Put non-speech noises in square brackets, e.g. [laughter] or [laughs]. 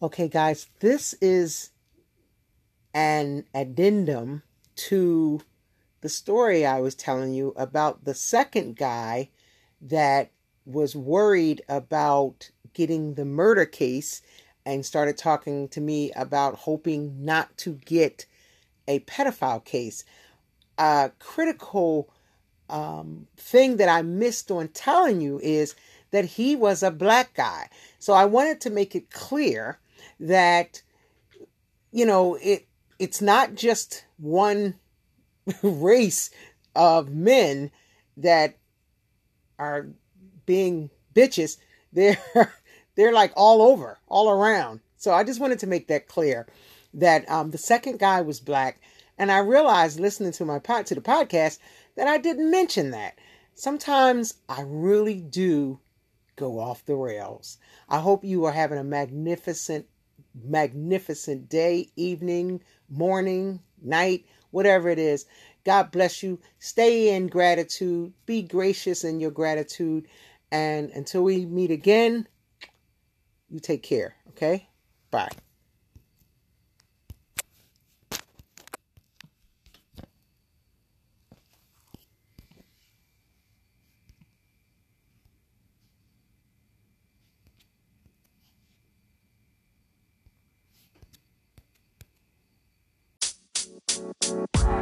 Okay, guys, this is an addendum to the story I was telling you about the second guy that was worried about getting the murder case and started talking to me about hoping not to get a pedophile case. A critical um, thing that I missed on telling you is that he was a black guy. So I wanted to make it clear that, you know, it it's not just one [laughs] race of men that are being bitches. [laughs] They're they're like all over, all around. So I just wanted to make that clear that um, the second guy was black, and I realized listening to my pod to the podcast that I didn't mention that. Sometimes I really do go off the rails. I hope you are having a magnificent, magnificent day, evening, morning, night, whatever it is. God bless you. Stay in gratitude. Be gracious in your gratitude. And until we meet again, you take care. Okay? Bye. Bye.